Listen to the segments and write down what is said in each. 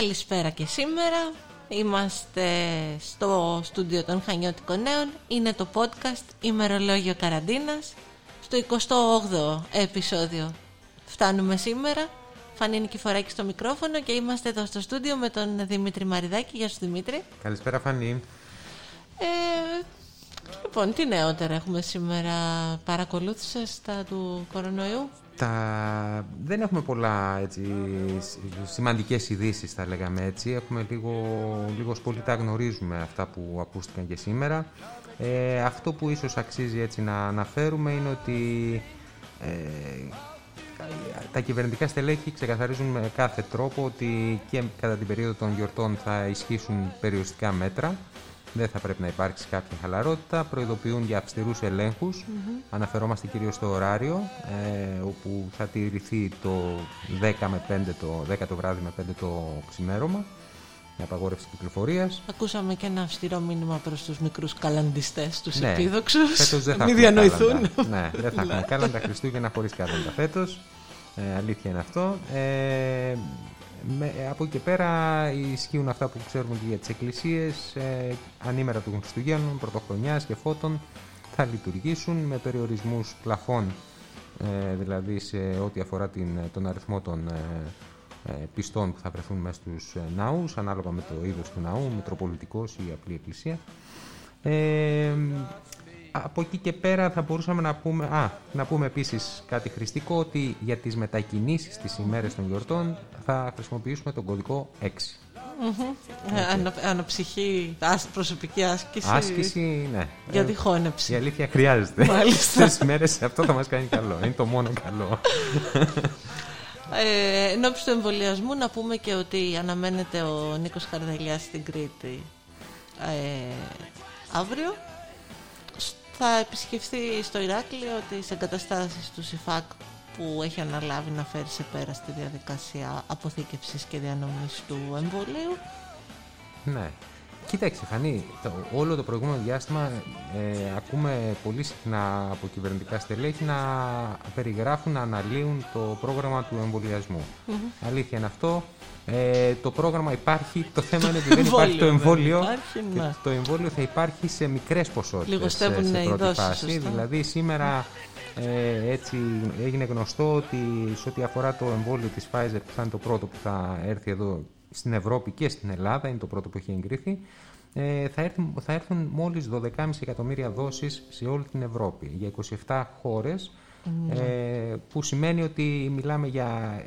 Καλησπέρα και σήμερα. Είμαστε στο στούντιο των Χανιώτικων Νέων. Είναι το podcast ημερολόγιο καραντίνας. Στο 28ο επεισόδιο φτάνουμε σήμερα. Φανή Νικηφοράκη στο μικρόφωνο και είμαστε εδώ στο στούντιο με τον Δημήτρη Μαριδάκη. Γεια σου Δημήτρη. Καλησπέρα Φανή. Ε, λοιπόν, τι νεότερα έχουμε σήμερα. Παρακολούθησες τα του κορονοϊού; Τα... Δεν έχουμε πολλά έτσι, σημαντικές ειδήσεις, θα λέγαμε έτσι. Έχουμε λίγο, λίγο πολύ τα γνωρίζουμε αυτά που ακούστηκαν και σήμερα. Ε, αυτό που ίσως αξίζει έτσι να αναφέρουμε είναι ότι ε, τα κυβερνητικά στελέχη ξεκαθαρίζουν με κάθε τρόπο ότι και κατά την περίοδο των γιορτών θα ισχύσουν περιοριστικά μέτρα δεν θα πρέπει να υπάρξει κάποια χαλαρότητα. Προειδοποιούν για αυστηρούς ελέγχους. Αναφερόμαστε κυρίως στο ωράριο, ε, όπου θα τηρηθεί το 10 με 5 το, 10 το βράδυ με 5 το ξημέρωμα. Η απαγόρευση κυκλοφορίας. Ακούσαμε και ένα αυστηρό μήνυμα προς τους μικρούς καλαντιστές, τους ναι. επίδοξους. δεν θα Μην διανοηθούν. ναι, δεν θα έχουμε κάλαντα Χριστούγεννα χωρίς κάλαντα φέτος. Ε, αλήθεια είναι αυτό. Ε, με, από εκεί και πέρα ισχύουν αυτά που ξέρουμε και για τις εκκλησίες ε, ανήμερα των Χριστουγέννων, Πρωτοχρονιάς και Φώτων θα λειτουργήσουν με περιορισμούς πλαφών ε, δηλαδή σε ό,τι αφορά την, τον αριθμό των ε, ε, πιστών που θα βρεθούν μέσα στους ε, ναούς ανάλογα με το είδος του ναού, Μητροπολιτικός ή απλή εκκλησία από εκεί και πέρα θα μπορούσαμε να πούμε, α, να πούμε επίσης κάτι χρηστικό ότι για τις μετακινήσεις τις ημέρες των γιορτών θα χρησιμοποιήσουμε τον κωδικό 6. Mm-hmm. Αναψυχή, προσωπική άσκηση. Άσκηση, ναι. Για τη χώνεψη. Η αλήθεια χρειάζεται. Μάλιστα. Τις μέρες αυτό θα μας κάνει καλό. Είναι το μόνο καλό. Ε, εν του εμβολιασμού να πούμε και ότι αναμένεται ο Νίκος Χαρδαλιάς στην Κρήτη ε, αύριο θα επισκεφθεί στο Ηράκλειο τις εγκαταστάσεις του ΣΥΦΑΚ που έχει αναλάβει να φέρει σε πέρα στη διαδικασία αποθήκευσης και διανομής του εμβολίου. Ναι. Κοίταξε, Φανή, το, όλο το προηγούμενο διάστημα ε, ακούμε πολύ συχνά από κυβερνητικά στελέχη να περιγράφουν, να αναλύουν το πρόγραμμα του εμβολιασμού. Αλήθεια είναι αυτό. Ε, το πρόγραμμα υπάρχει, το θέμα είναι ότι δεν υπάρχει το εμβόλιο. Υπάρχει, ναι. Το εμβόλιο θα υπάρχει σε μικρές ποσότητες σε, σε πρώτη φάση. Σωστά. Δηλαδή σήμερα ε, έτσι έγινε γνωστό ότι σε ό,τι αφορά το εμβόλιο της Pfizer που θα είναι το πρώτο που θα έρθει εδώ στην Ευρώπη και στην Ελλάδα, είναι το πρώτο που έχει εγκρίθει, ε, θα, έρθουν, θα έρθουν μόλις 12,5 εκατομμύρια δόσεις σε όλη την Ευρώπη, για 27 χώρες, ε, που σημαίνει ότι μιλάμε για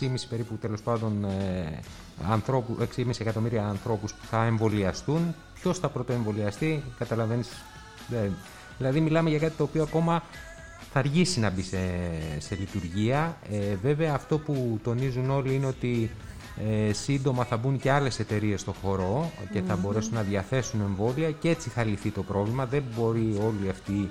6,5 περίπου τέλος πάντων ε, ανθρώπου, 6,5 εκατομμύρια ανθρώπους που θα εμβολιαστούν. Ποιος θα πρωτοεμβολιαστεί, καταλαβαίνεις. Δηλαδή μιλάμε για κάτι το οποίο ακόμα θα αργήσει να μπει σε, σε λειτουργία. Ε, βέβαια αυτό που τονίζουν όλοι είναι ότι ε, σύντομα θα μπουν και άλλες εταιρείες στο χώρο και θα μπορέσουν να διαθέσουν εμβόλια και έτσι θα λυθεί το πρόβλημα. Δεν μπορεί όλοι αυτοί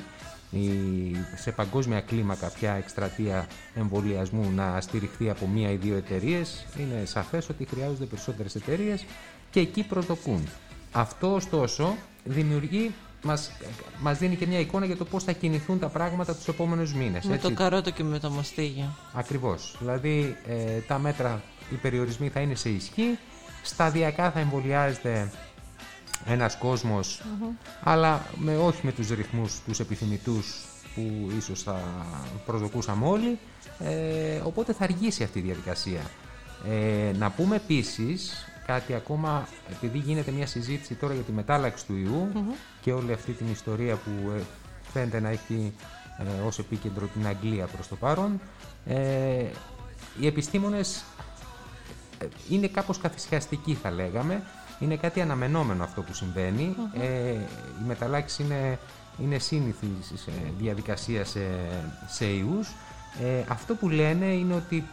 σε παγκόσμια κλίμακα πια εκστρατεία εμβολιασμού να στηριχθεί από μία ή δύο εταιρείες. Είναι σαφές ότι χρειάζονται περισσότερες εταιρείες και εκεί προσδοκούν. Αυτό ωστόσο δημιουργεί μας, μας δίνει και μια εικόνα για το πώς θα κινηθούν τα πράγματα τους επόμενους μήνες. Με το καρότο και με το μαστίγιο. Ακριβώς. Δηλαδή ε, τα μέτρα, οι περιορισμοί θα είναι σε ισχύ, σταδιακά θα εμβολιάζεται ένας αλλά με, όχι με τους ρυθμούς τους επιθυμητούς που ίσως θα προσδοκούσαμε όλοι, ε, οπότε θα αργήσει αυτή η διαδικασία. Ε, να πούμε επίσης κάτι ακόμα, επειδή γίνεται μια συζήτηση τώρα για τη μετάλλαξη του ιού και όλη αυτή την ιστορία που ε, φαίνεται να έχει ε, ως επίκεντρο την Αγγλία προς το παρόν, ε, οι επιστήμονες ε, είναι κάπως καθυσιαστικοί θα λέγαμε, είναι κάτι αναμενόμενο αυτό που συμβαίνει. Ε, η μεταλλάξη είναι, είναι σύνηθη διαδικασία σε, σε ιούς. Ε, αυτό που λένε είναι ότι,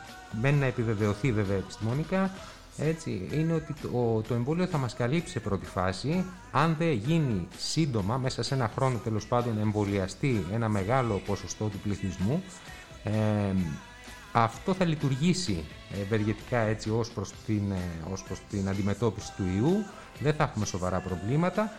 μένει να επιβεβαιωθεί βέβαια επιστημονικά, έτσι, είναι ότι το, το εμβόλιο θα μας καλύψει σε πρώτη φάση αν δεν γίνει σύντομα, μέσα σε ένα χρόνο τέλος πάντων εμβολιαστεί ένα μεγάλο ποσοστό του πληθυσμού ε, αυτό θα λειτουργήσει ευεργετικά έτσι ως προς, την, ε, ως προς την αντιμετώπιση του ιού, δεν θα έχουμε σοβαρά προβλήματα.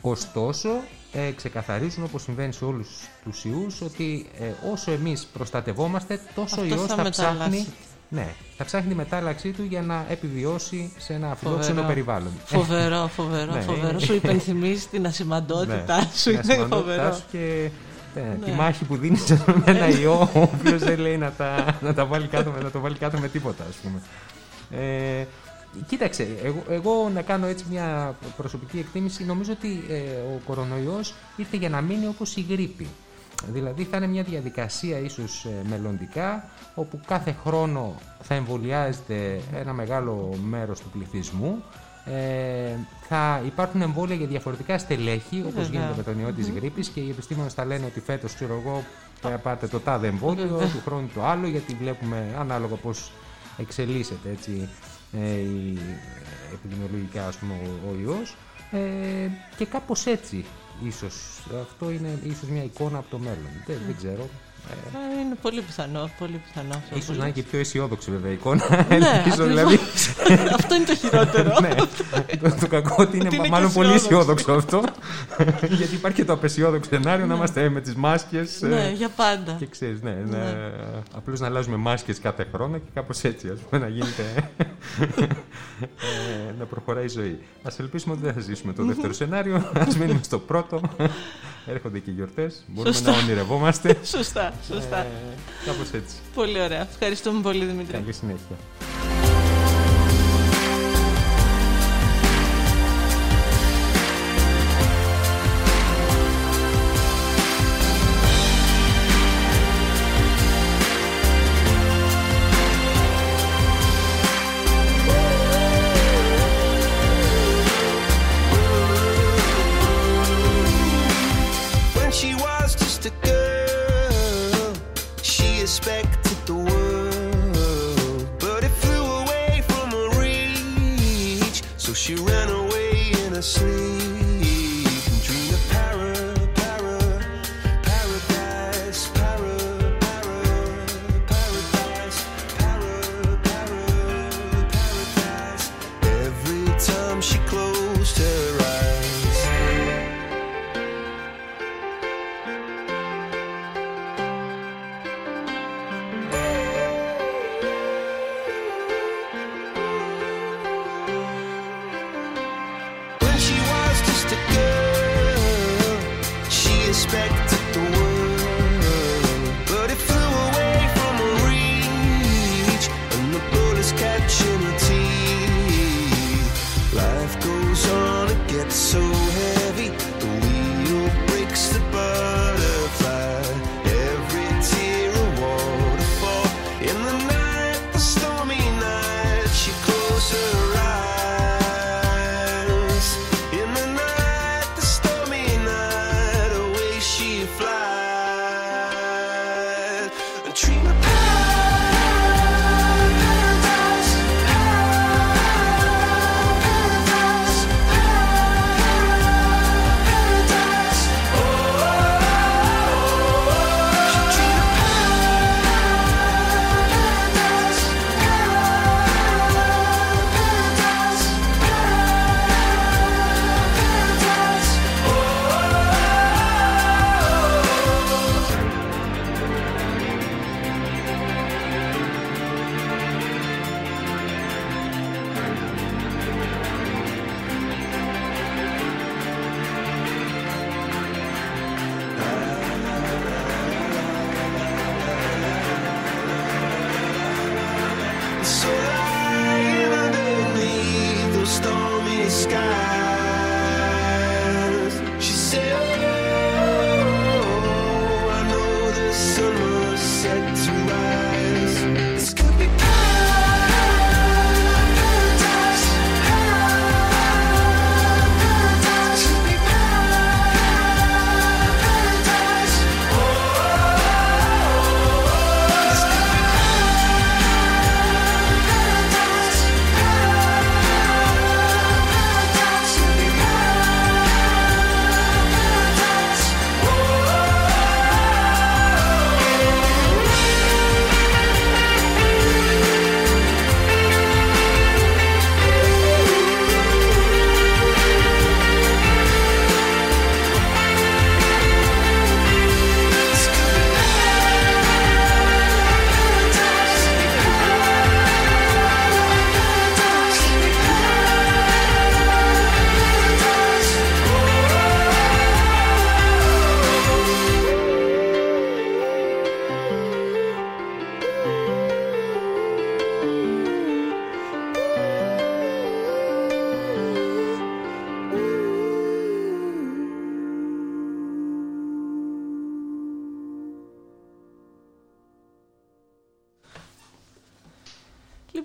Ωστόσο, ε, ξεκαθαρίζουν όπως συμβαίνει σε όλους τους ιούς ότι ε, όσο εμείς προστατευόμαστε τόσο ο ιός θα, ψάχνει Ναι, θα ψάχνει τη μετάλλαξή του για να επιβιώσει σε ένα φιλόξενο περιβάλλον. Φοβερό, φοβερό, ναι, φοβερό. Σου υπενθυμίζει την ασημαντότητά ναι, σου. Είναι φοβερό. Σου και ναι, τη μάχη που δίνει με ένα ιό, ο οποίος δεν λέει να, τα, να, τα βάλει κάτω, να το βάλει κάτω με τίποτα, ας πούμε. Ε, κοίταξε, εγώ, εγώ, να κάνω έτσι μια προσωπική εκτίμηση, νομίζω ότι ε, ο κορονοϊός ήρθε για να μείνει όπως η γρήπη. Δηλαδή θα είναι μια διαδικασία ίσως ε, μελλοντικά όπου κάθε χρόνο θα εμβολιάζεται ένα μεγάλο μέρος του πληθυσμού ε, θα υπάρχουν εμβόλια για διαφορετικά στελέχη, όπως γίνεται με τον ιό της γρήπης, και οι επιστήμονες θα λένε ότι φέτος, ξέρω εγώ, θα πάτε το τάδε εμβόλιο, του χρόνου το άλλο, γιατί βλέπουμε ανάλογα πώς εξελίσσεται έτσι, ε, η, επιδημιολογικά ας πούμε, ο, ο ιός. Ε, και κάπως έτσι ίσως. Αυτό είναι ίσως μια εικόνα από το μέλλον. Δεν, δεν ξέρω ε, είναι πολύ πιθανό. Πολύ πιθανό αυτό ίσως να είναι και πιο αισιόδοξη βέβαια η εικόνα. Ναι, δηλαδή... αυτό είναι το χειρότερο. ναι, το, το κακό ότι είναι, είναι μάλλον πολύ αισιόδοξο αυτό. γιατί υπάρχει και το απεσιόδοξο σενάριο να ναι. είμαστε με τις μάσκες. Ναι, για πάντα. Και ξέρεις, ναι, ναι. ναι. απλώς να αλλάζουμε μάσκες κάθε χρόνο και κάπως έτσι, ας πούμε, να γίνεται... ε, να προχωράει η ζωή. Ας ελπίσουμε ότι δεν θα ζήσουμε το δεύτερο σενάριο. Ας μείνουμε στο πρώτο. Έρχονται και οι γιορτές. Μπορούμε να ονειρευόμαστε. σωστά, σωστά. Ε, Κάπως έτσι. Πολύ ωραία. Ευχαριστούμε πολύ, Δημήτρη. Καλή συνέχεια.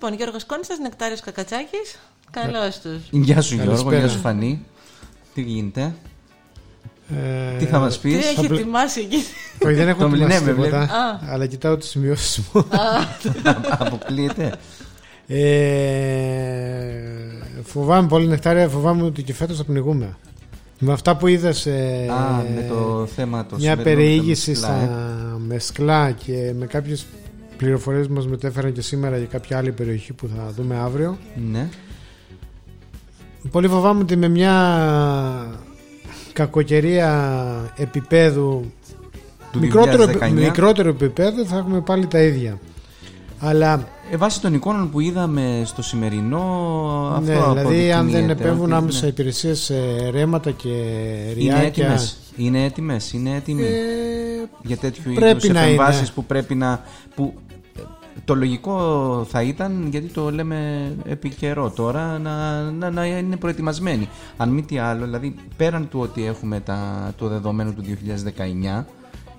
Λοιπόν, Γιώργος Κόνιστας, Νεκτάριος Κακατσάκης. Καλώς τους. Γεια σου Γιώργο, Καλησπέρα. γεια σου Φανή. Τι γίνεται, Ε, τι θα μας Τι πεις; έχει πλε- ετοιμάσει εκεί; Όχι, δεν έχω Το ετοιμάσει μηνέμε, τίποτα, βλέπεις. αλλά κοιτάω τις σημειώσεις μου. Αποκλείεται. Ε, φοβάμαι πολύ νεκτάρια, φοβάμαι ότι και φέτος θα πνιγούμε. Με αυτά που είδα σε Α, με το θέμα το μια σημερινό με το περιήγηση Μεσκλά, στα ε. Μεσκλά και με κάποιες πληροφορίες που μας μετέφεραν και σήμερα για κάποια άλλη περιοχή που θα δούμε αύριο. Ναι. Πολύ φοβάμαι ότι με μια κακοκαιρία επίπεδου Του μικρότερο, 2019. μικρότερο επίπεδο θα έχουμε πάλι τα ίδια. Αλλά Ε, βάσει των εικόνων που είδαμε στο σημερινό, αυτό ναι, δηλαδή αν δεν αποδεικνύεται επέμβουν ότι άμεσα είναι- υπηρεσίες σε ρέματα και Είναι ριάκια. έτοιμες, είναι έτοιμες, είναι έτοιμοι Ε, για τέτοιου πρέπει είδους να επεμβάσεις είναι. που πρέπει να... Που, ε, το λογικό θα ήταν, γιατί το λέμε επί καιρό τώρα, να, να, να είναι προετοιμασμένοι. Αν μη τι άλλο, δηλαδή πέραν του ότι έχουμε τα, το δεδομένο του 2019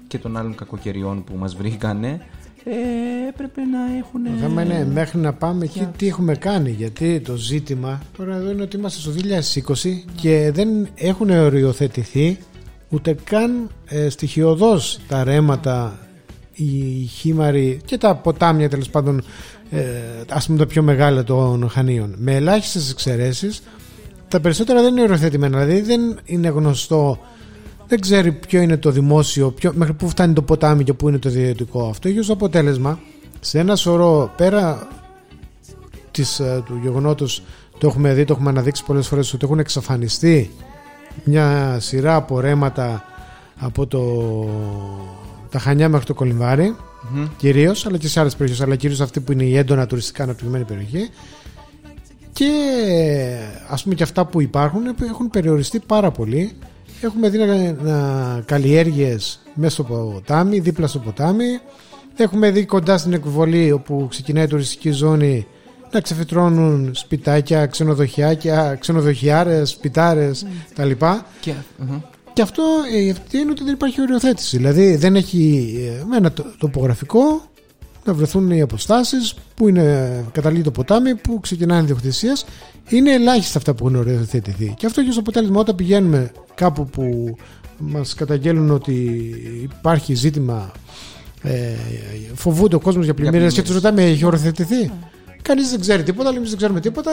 και των άλλων κακοκαιριών που μας βρήκανε, ε, έπρεπε να έχουν... Το θέμα είναι μέχρι να πάμε εκεί τι έχουμε κάνει. Γιατί το ζήτημα τώρα εδώ είναι ότι είμαστε στο 2020 και δεν έχουν οριοθετηθεί ούτε καν ε, στοιχειοδός τα ρέματα, οι χήμαροι και τα ποτάμια τέλος πάντων ε, ας πούμε τα πιο μεγάλα των Χανίων. Με ελάχιστες εξαιρέσεις τα περισσότερα δεν είναι οριοθετημένα. Δηλαδή δεν είναι γνωστό δεν ξέρει ποιο είναι το δημόσιο, ποιο, μέχρι πού φτάνει το ποτάμι και πού είναι το ιδιωτικό. Αυτό έχει ως αποτέλεσμα σε ένα σωρό πέρα της, ε, του γεγονότος το έχουμε δει, το έχουμε αναδείξει πολλές φορές ότι έχουν εξαφανιστεί μια σειρά από ρέματα από το, τα Χανιά μέχρι το Κολυμβάρι Μμμ. κυρίως αλλά και σε άλλες περιοχές αλλά κυρίως αυτή που είναι η έντονα τουριστικά αναπτυγμένη περιοχή. Και ας πούμε και αυτά που υπάρχουν έχουν περιοριστεί πάρα πολύ. Έχουμε δει να, να καλλιέργειες μέσα στο ποτάμι δίπλα στο ποτάμι. Έχουμε δει κοντά στην εκβολή όπου ξεκινάει η τουριστική ζώνη να ξεφυτρώνουν σπιτάκια, ξενοδοχιάκια, ξενοδοχιάρες, σπιτάρες τα λοιπά. Και, μμμ. Και αυτό ε, η ευθύνη είναι ότι δεν υπάρχει οριοθέτηση. Δηλαδή δεν έχει ε, με ένα το- τοπογραφικό να βρεθούν οι αποστάσεις που είναι καταλήγει το ποτάμι, που ξεκινάνε διοκτησία. Είναι ελάχιστα αυτά που έχουν οριοθετηθεί. Και αυτό έχει ως αποτέλεσμα όταν πηγαίνουμε κάπου που μας καταγγέλνουν ότι υπάρχει ζήτημα ε, φοβούνται ο κόσμος για πλημμύρες και πλημμύρες. τους ρωτάμε έχει οριοθετηθεί; Κανείς δεν ξέρει τίποτα, αλλά εμείς δεν ξέρουμε τίποτα.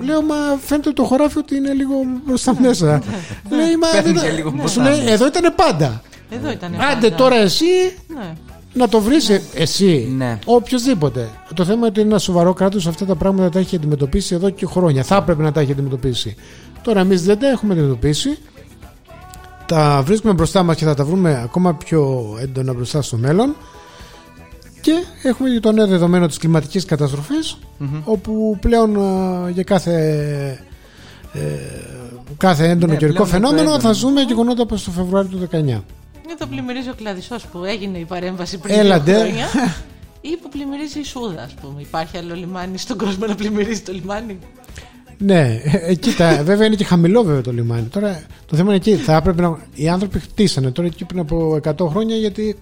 Λέω, μα φαίνεται το χωράφι ότι είναι λίγο μπροστά μέσα. Λέει, μα Παίρνει δεν- και λίγο σου μπροστά λέει, μέσα. εδώ ήταν πάντα. Εδώ ήταν. Άντε τώρα εσύ Ναι. να το βρεις εσύ. Ναι. Οποιοδήποτε. Το θέμα είναι ότι ένα σοβαρό κράτος αυτά τα πράγματα τα έχει αντιμετωπίσει εδώ και χρόνια. Θα έπρεπε να τα έχει αντιμετωπίσει. Τώρα εμείς δεν τα έχουμε αντιμετωπίσει. Τα βρίσκουμε μπροστά μας και θα τα βρούμε ακόμα πιο έντονα μπροστά στο μέλλον. Και έχουμε και το νέο δεδομένο της κλιματικής καταστροφής, όπου πλέον ε, για κάθε, ε, κάθε έντονο Ναι, καιρικό πλέον είναι το φαινόμενο θα έντονο. ζούμε γεγονότα όπως το Φεβρουάριο του 19. Είναι το πλημμυρίζει ο κλαδισός που έγινε η παρέμβαση πριν Έλαντε. δύο χρόνια. Ή που πλημμυρίζει η Σούδα, ας πούμε. Υπάρχει άλλο λιμάνι στον κόσμο να πλημμυρίζει το λιμάνι; Ναι, ε, κοίτα, βέβαια είναι και χαμηλό βέβαια το λιμάνι. Τώρα το θέμα είναι εκεί. Θα έπρεπε να. Οι άνθρωποι χτίσανε τώρα εκεί πριν από 100 χρόνια γιατί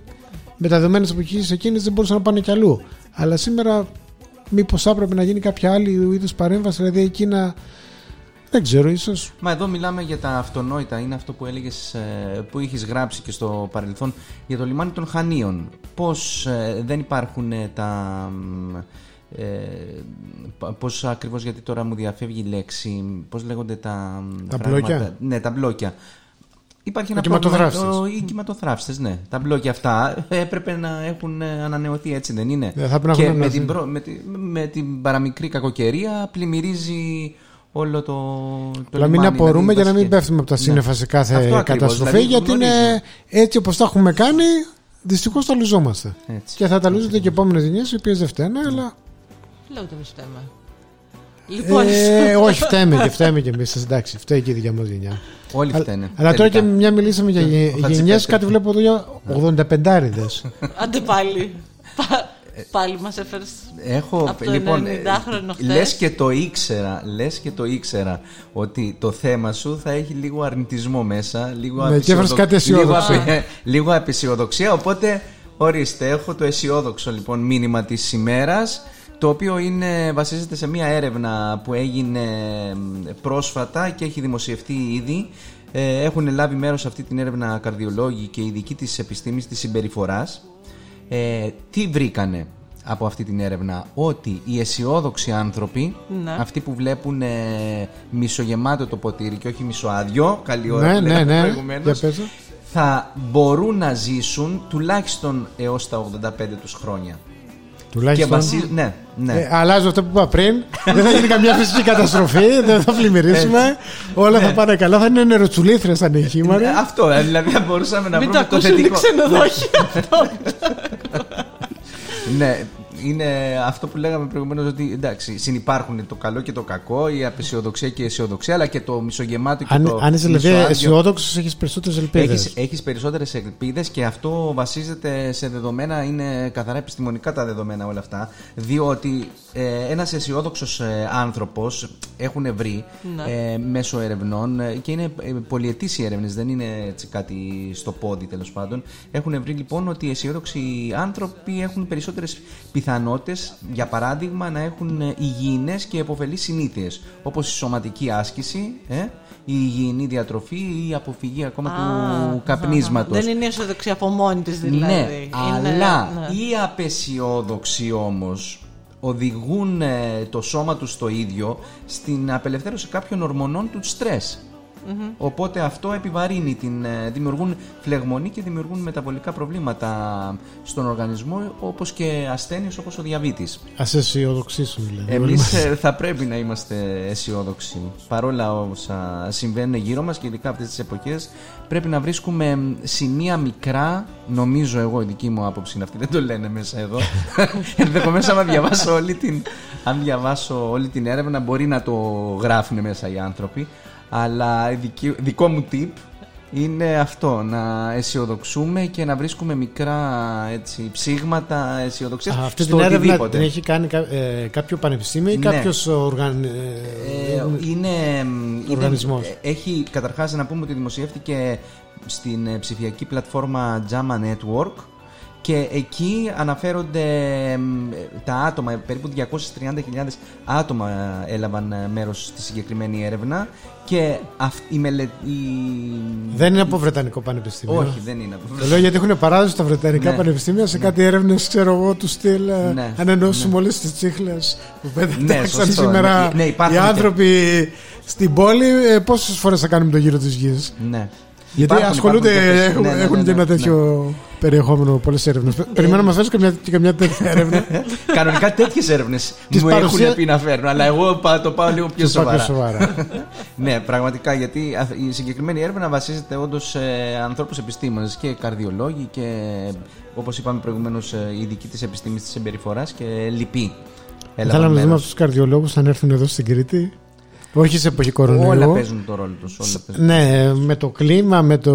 με τα δεδομένα τη εποχή εκείνη δεν μπορούσαν να πάνε κι αλλού. Αλλά σήμερα, μήπως έπρεπε να γίνει κάποια άλλη είδους παρέμβαση, δηλαδή εκεί να. Δεν ξέρω, ίσω. Μα εδώ μιλάμε για τα αυτονόητα. Είναι αυτό που έλεγες, ε, που είχες γράψει και στο παρελθόν για το λιμάνι των Χανίων. Πώς ε, δεν υπάρχουν ε, τα... μ, Ε, π- πώς ακριβώς, γιατί τώρα μου διαφεύγει η λέξη, πώς λέγονται τα... μ, Τα φράγματα. μπλόκια; Ναι, τα μπλόκια. Υπάρχει Οι ένα πρόβλημα. κυματοθράφιστες. ο- Οι κυματοθράφιστες, ναι. Τα μπλόκια αυτά ε, έπρεπε να έχουν ε, ανανεωθεί, έτσι δεν είναι. Ναι, θα πρέπει να και έχουν με ανανεωθεί. την, προ- με, τη- με την παραμικρή κακοκαιρία πλημμυρίζει όλο το, το Αλλά μην λιμάνι, απορούμε δηλαδή, για να μην βασική- πέφτουμε από τα Ναι. σύννεφα σε κάθε Αυτό ακριβώς, καταστροφή, δηλαδή γιατί είναι γνωρίζουμε. έτσι όπως τα έχουμε κάνει, δυστυχώς τα λουζόμαστε. Έτσι. Και θα τα λούζονται και επόμενες γενιές, οι οποίες δεν φταίνε, αλλά. Λέω ότι εμεί φταίμε. Λοιπόν, Ε, όχι, φταίμε και φταίμε και εμείς. Εντάξει, φταίει και η δικιά μας γενιά. Όλοι Αλλά- φταίνε. Αλλά τώρα και τελικά. μια μιλήσαμε για Ο γενιές, Χατζηπέτρου. κάτι βλέπω εδώ για 85άριδε. άντε πάλι. Πα- Πάλι μας έφερες. Έχω, από το λοιπόν, 90χρονο χθες. λες και το ήξερα, λες και το ήξερα ότι το θέμα σου θα έχει λίγο αρνητισμό μέσα, λίγο, Ναι, και έβρες κάτι λίγο, αισιόδοξο. απε- λίγο απεσιοδοξία, οπότε ορίστε, έχω το αισιόδοξο λοιπόν μήνυμα της ημέρας το οποίο είναι, βασίζεται σε μια έρευνα που έγινε πρόσφατα και έχει δημοσιευτεί ήδη. Ε, έχουν λάβει μέρος σε αυτή την έρευνα καρδιολόγοι και ειδικοί της επιστήμης της συμπεριφοράς. Ε, τι βρήκανε από αυτή την έρευνα; Ότι οι αισιόδοξοι άνθρωποι, Ναι. αυτοί που βλέπουν ε, μισογεμάτο το ποτήρι και όχι μισοάδιο, καλή ώρα Ναι, που ναι, λέγαμε ναι. προηγουμένως, Για πες το. θα μπορούν να ζήσουν τουλάχιστον έως τα 85 τους χρόνια. Και Τουλάχιστον. βασι... Ναι, ναι. Ε, αλλάζω αυτό που είπα πριν. δεν θα γίνει καμιά φυσική καταστροφή, δεν θα πλημμυρίσουμε. Όλα θα πάνε καλά. Θα είναι νεροτσουλήθρες τα Ε, νυχήματα. Αυτό, ε, δηλαδή θα μπορούσαμε να Μην το βρούμε το ακούσουν οι θετικό. ξενοδόχοι αυτό. ναι, είναι αυτό που λέγαμε προηγουμένως ότι εντάξει, συνυπάρχουν το καλό και το κακό, η απεσιοδοξία και η αισιοδοξία, αλλά και το μισογεμάτο και Αν, το αν είσαι δηλαδή μισοάδιο. αισιόδοξος, έχεις περισσότερες ελπίδες. Έχεις, έχεις περισσότερες ελπίδες και αυτό βασίζεται σε δεδομένα, είναι καθαρά επιστημονικά τα δεδομένα όλα αυτά, διότι ε, ένας αισιόδοξος ε, άνθρωπος έχουν βρει Ναι. ε, μέσω ερευνών ε, και είναι ε, πολυετής οι έρευνες, δεν είναι έτσι κάτι στο πόδι τέλος πάντων. Έχουν βρει λοιπόν ότι οι αισιόδοξοι άνθρωποι έχουν περισσότερες πιθανότητες, για παράδειγμα, να έχουν ε, υγιεινές και επωφελείς συνήθειες, όπως η σωματική άσκηση, ε, η υγιεινή διατροφή ή η αποφυγή ακόμα του καπνίσματος. Δεν είναι αισιοδοξία από μόνη της δηλαδή. Ναι, Είναι- αλλά ναι. οι απεσιόδοξοι όμως οδηγούν ε, το σώμα τους το ίδιο στην απελευθέρωση κάποιων ορμονών του στρες. Οπότε αυτό επιβαρύνει την. ε, δημιουργούν φλεγμονή και δημιουργούν μεταβολικά προβλήματα στον οργανισμό όπως και ασθένειες όπως ο διαβήτης. Α αισιοδοξήσουν δηλαδή. όλοι Εμείς μας. ε, θα πρέπει να είμαστε αισιόδοξοι παρόλα όσα συμβαίνουν γύρω μας και ειδικά αυτές τις εποχές πρέπει να βρίσκουμε μ, σημεία μικρά νομίζω εγώ η δική μου άποψη είναι αυτή δεν το λένε μέσα εδώ ενδεχομένως άμα διαβάσω όλη την, αν διαβάσω όλη την έρευνα μπορεί να το γράφουν μέσα οι άνθρωποι αλλά η δική- δικό μου tip είναι αυτό, να αισιοδοξούμε και να βρίσκουμε μικρά έτσι, ψήγματα αισιοδοξίας Α, Αυτή στο την έρευνα οτιδήποτε. την έχει κάνει κα- ε, κάποιο πανεπιστήμιο ή Ναι. κάποιος οργαν... ε, Ε, είναι, είναι- Οργανισμός; ε, έχει καταρχάς να πούμε ότι δημοσιεύτηκε στην ε, ψηφιακή πλατφόρμα Jama Network και εκεί αναφέρονται εμ, τα άτομα, περίπου 230.000 άτομα ε, έλαβαν ε, μέρος στη συγκεκριμένη έρευνα και αυ- η μελέτη... Δεν είναι από Βρετανικό Πανεπιστήμιο. Όχι, δεν είναι. Το λέω γιατί έχουν παράδοση στα Βρετανικά Ναι. πανεπιστήμια σε κάτι έρευνες, ξέρω εγώ, του στυλ. ε, Ναι. Αν ενώσουμε όλες τις τσίχλες που πέταξαν Ναι, σωστό. σήμερα Ναι, ναι, υπάρχουν οι και- άνθρωποι στην πόλη, πόσες φορές θα κάνουμε το γύρο της γης; Ναι. Γιατί Υπάρχουν- ασχολούνται, υπάρχουν τέτοιες- έχουν, ναι, ναι, ναι, έχουν ναι, και ένα ναι. τέτοιο περιεχόμενο πολλές έρευνες. Περιμένω να μας φέρει καμιά, και καμιά τέτοια έρευνα. Κανονικά τέτοιες έρευνες Τις μου παρουσία- έχουν πει να φέρουν, αλλά εγώ πα- το πάω λίγο πιο Και πάω πιο σοβαρά. σοβαρά. ναι, πραγματικά γιατί αυ- η συγκεκριμένη έρευνα βασίζεται όντως σε ανθρώπους επιστήμονες και καρδιολόγοι και όπως είπαμε προηγουμένως ειδικοί της επιστήμη της συμπεριφοράς και λοιποί. Έλαβαν Θέλαμε να δούμε μέρος. αυτού τους καρδιολόγους αν έρθουν εδώ στην Κρήτη. Όχι σε εποχή κορονοϊού. Όλα παίζουν το ρόλο τους. Ναι, με το κλίμα, με το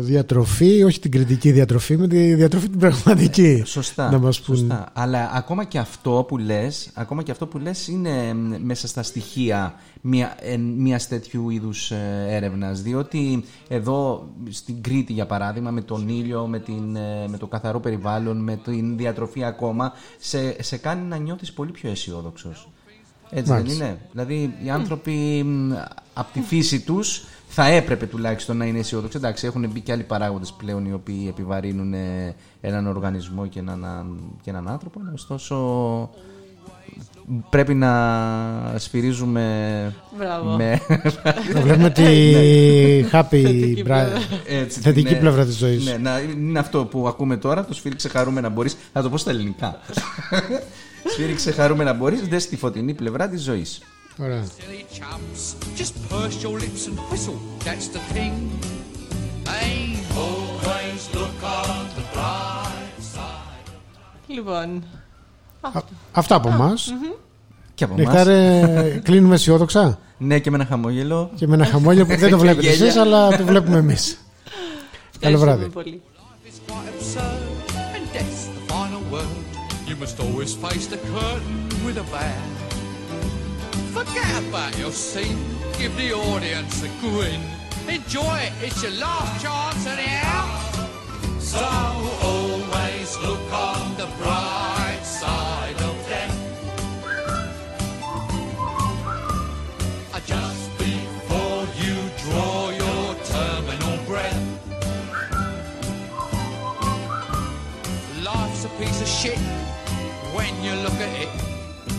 διατροφή, όχι την κριτική διατροφή, με τη διατροφή την πραγματική. Σωστά. Να μας πούν. σωστά. Αλλά ακόμα και αυτό που λες, ακόμα και αυτό που λες είναι μ, μέσα στα στοιχεία μια, ε, μιας τέτοιου είδους ε, έρευνας. Διότι εδώ στην Κρήτη για παράδειγμα με τον ήλιο, με, την, ε, με το καθαρό περιβάλλον, με την διατροφή ακόμα σε, σε κάνει να νιώθεις πολύ πιο αισιόδοξος. Έτσι Μάλιστα. δεν είναι; Δηλαδή οι άνθρωποι από τη φύση τους θα έπρεπε τουλάχιστον να είναι αισιόδοξοι. Εντάξει, έχουν μπει και άλλοι παράγοντες πλέον οι οποίοι επιβαρύνουν ε, έναν οργανισμό και έναν, και έναν άνθρωπο. αλλά Ωστόσο πρέπει να σφυρίζουμε Μπράβο. με Να βλέπουμε τη happy Θετική bra- πλευρά. έτσι, θετική ναι. πλευρά της ζωής. Ναι, να, είναι αυτό που ακούμε τώρα, το σφύριξε χαρούμενα μπορείς. Θα το πω στα ελληνικά. σφύριξε χαρούμενα μπορείς, δες τη φωτεινή πλευρά της ζωής. Ωραία. silly chumps. Just purse your lips and whistle, that's the thing. Hey, always look on the bright side. Λοιπόν. Α- Αυτά από εμάς. Και από εμάς. Νεκτάρε, κλείνουμε αισιόδοξα; Ναι, και με ένα χαμόγελο. και με ένα χαμόγελο που δεν το Και βλέπετε γέλια. εσείς αλλά το βλέπουμε εμείς. Καλό βράδυ. ευχαριστούμε πολύ. Life is quite absurd, and death's the final word. You must always face the curtain with a bow. Forget about your seat. Give the audience a grin. Enjoy it. It's your last chance anyhow. So always look on the bright side of death. Uh, just before you draw your terminal breath. Life's a piece of shit when you look at it.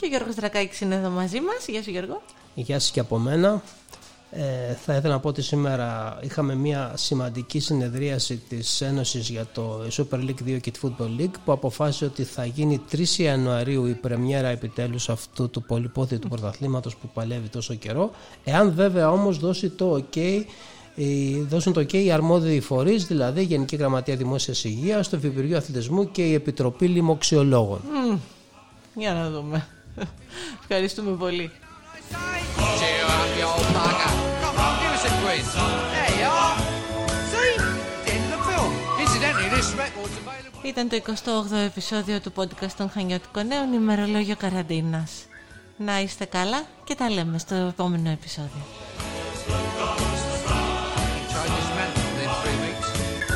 Και ο Γιώργος Δρακάκης είναι εδώ μαζί μας. Γεια σου Γιώργο. Γεια σας και από μένα. Ε, θα ήθελα να πω ότι σήμερα είχαμε μια σημαντική συνεδρίαση της Ένωσης για το Super League 2 και τη Football League που αποφάσισε ότι θα γίνει 3 Ιανουαρίου η πρεμιέρα επιτέλους αυτού του πολυπόθητου πρωταθλήματος που παλεύει τόσο καιρό εάν βέβαια όμως δώσει το OK οι- δώσουν το OK οι αρμόδιοι φορείς, δηλαδή η Γενική Γραμματεία Δημόσιας Υγείας, το Υπουργείο Αθλητισμού και η Επιτροπή Λοιμοξιολόγων. Για να δούμε. Ευχαριστούμε πολύ. Cheer up, you old bugger. Come on, give us a quiz. There you are. See? The end of the film. Incidentally, this record's available. Ήταν το 28ο επεισόδιο του podcast των Χανιώτικων Νέων, ημερολόγιο καραντίνας. Να είστε καλά και τα λέμε στο επόμενο επεισόδιο.